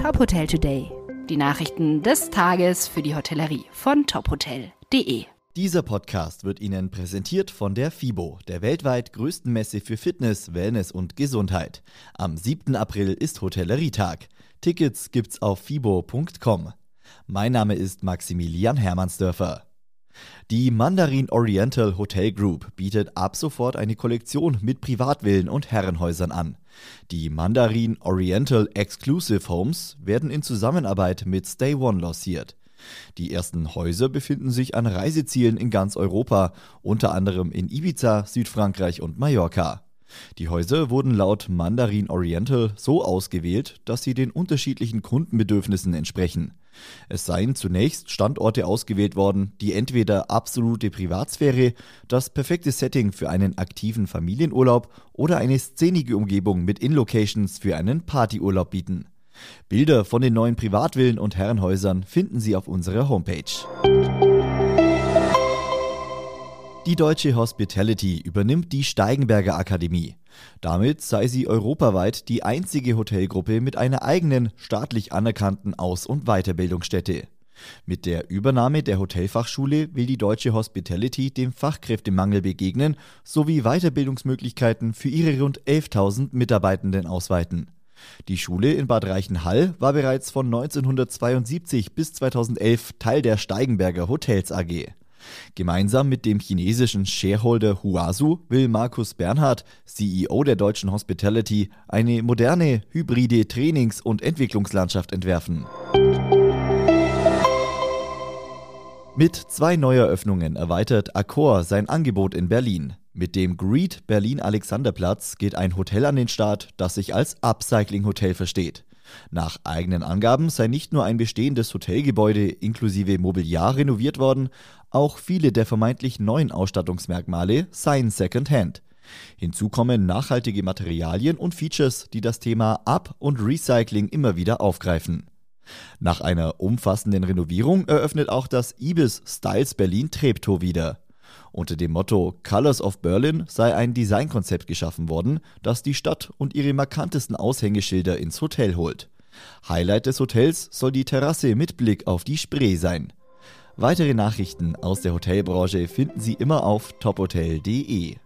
Top Hotel Today. Die Nachrichten des Tages für die Hotellerie von tophotel.de. Dieser Podcast wird Ihnen präsentiert von der FIBO, der weltweit größten Messe für Fitness, Wellness und Gesundheit. Am 7. April ist Hotellerietag. Tickets gibt's auf fibo.com. Mein Name ist Maximilian Hermannsdörfer. Die Mandarin Oriental Hotel Group bietet ab sofort eine Kollektion mit Privatvillen und Herrenhäusern an. Die Mandarin Oriental Exclusive Homes werden in Zusammenarbeit mit Stay One lanciert. Die ersten Häuser befinden sich an Reisezielen in ganz Europa, unter anderem in Ibiza, Südfrankreich und Mallorca. Die Häuser wurden laut Mandarin Oriental so ausgewählt, dass sie den unterschiedlichen Kundenbedürfnissen entsprechen. Es seien zunächst Standorte ausgewählt worden, die entweder absolute Privatsphäre, das perfekte Setting für einen aktiven Familienurlaub oder eine szenige Umgebung mit In-Locations für einen Partyurlaub bieten. Bilder von den neuen Privatvillen und Herrenhäusern finden Sie auf unserer Homepage. Die Deutsche Hospitality übernimmt die Steigenberger Akademie. Damit sei sie europaweit die einzige Hotelgruppe mit einer eigenen staatlich anerkannten Aus- und Weiterbildungsstätte. Mit der Übernahme der Hotelfachschule will die Deutsche Hospitality dem Fachkräftemangel begegnen sowie Weiterbildungsmöglichkeiten für ihre rund 11.000 Mitarbeitenden ausweiten. Die Schule in Bad Reichenhall war bereits von 1972 bis 2011 Teil der Steigenberger Hotels AG. Gemeinsam mit dem chinesischen Shareholder Huasu will Markus Bernhard, CEO der deutschen Hospitality, eine moderne, hybride Trainings- und Entwicklungslandschaft entwerfen. Mit zwei Neueröffnungen erweitert Accor sein Angebot in Berlin. Mit dem Greet Berlin Alexanderplatz geht ein Hotel an den Start, das sich als Upcycling-Hotel versteht. Nach eigenen Angaben sei nicht nur ein bestehendes Hotelgebäude inklusive Mobiliar renoviert worden, auch viele der vermeintlich neuen Ausstattungsmerkmale seien Secondhand. Hinzu kommen nachhaltige Materialien und Features, die das Thema Up- und Recycling immer wieder aufgreifen. Nach einer umfassenden Renovierung eröffnet auch das Ibis Styles Berlin Treptow wieder. Unter dem Motto Colors of Berlin sei ein Designkonzept geschaffen worden, das die Stadt und ihre markantesten Aushängeschilder ins Hotel holt. Highlight des Hotels soll die Terrasse mit Blick auf die Spree sein. Weitere Nachrichten aus der Hotelbranche finden Sie immer auf tophotel.de.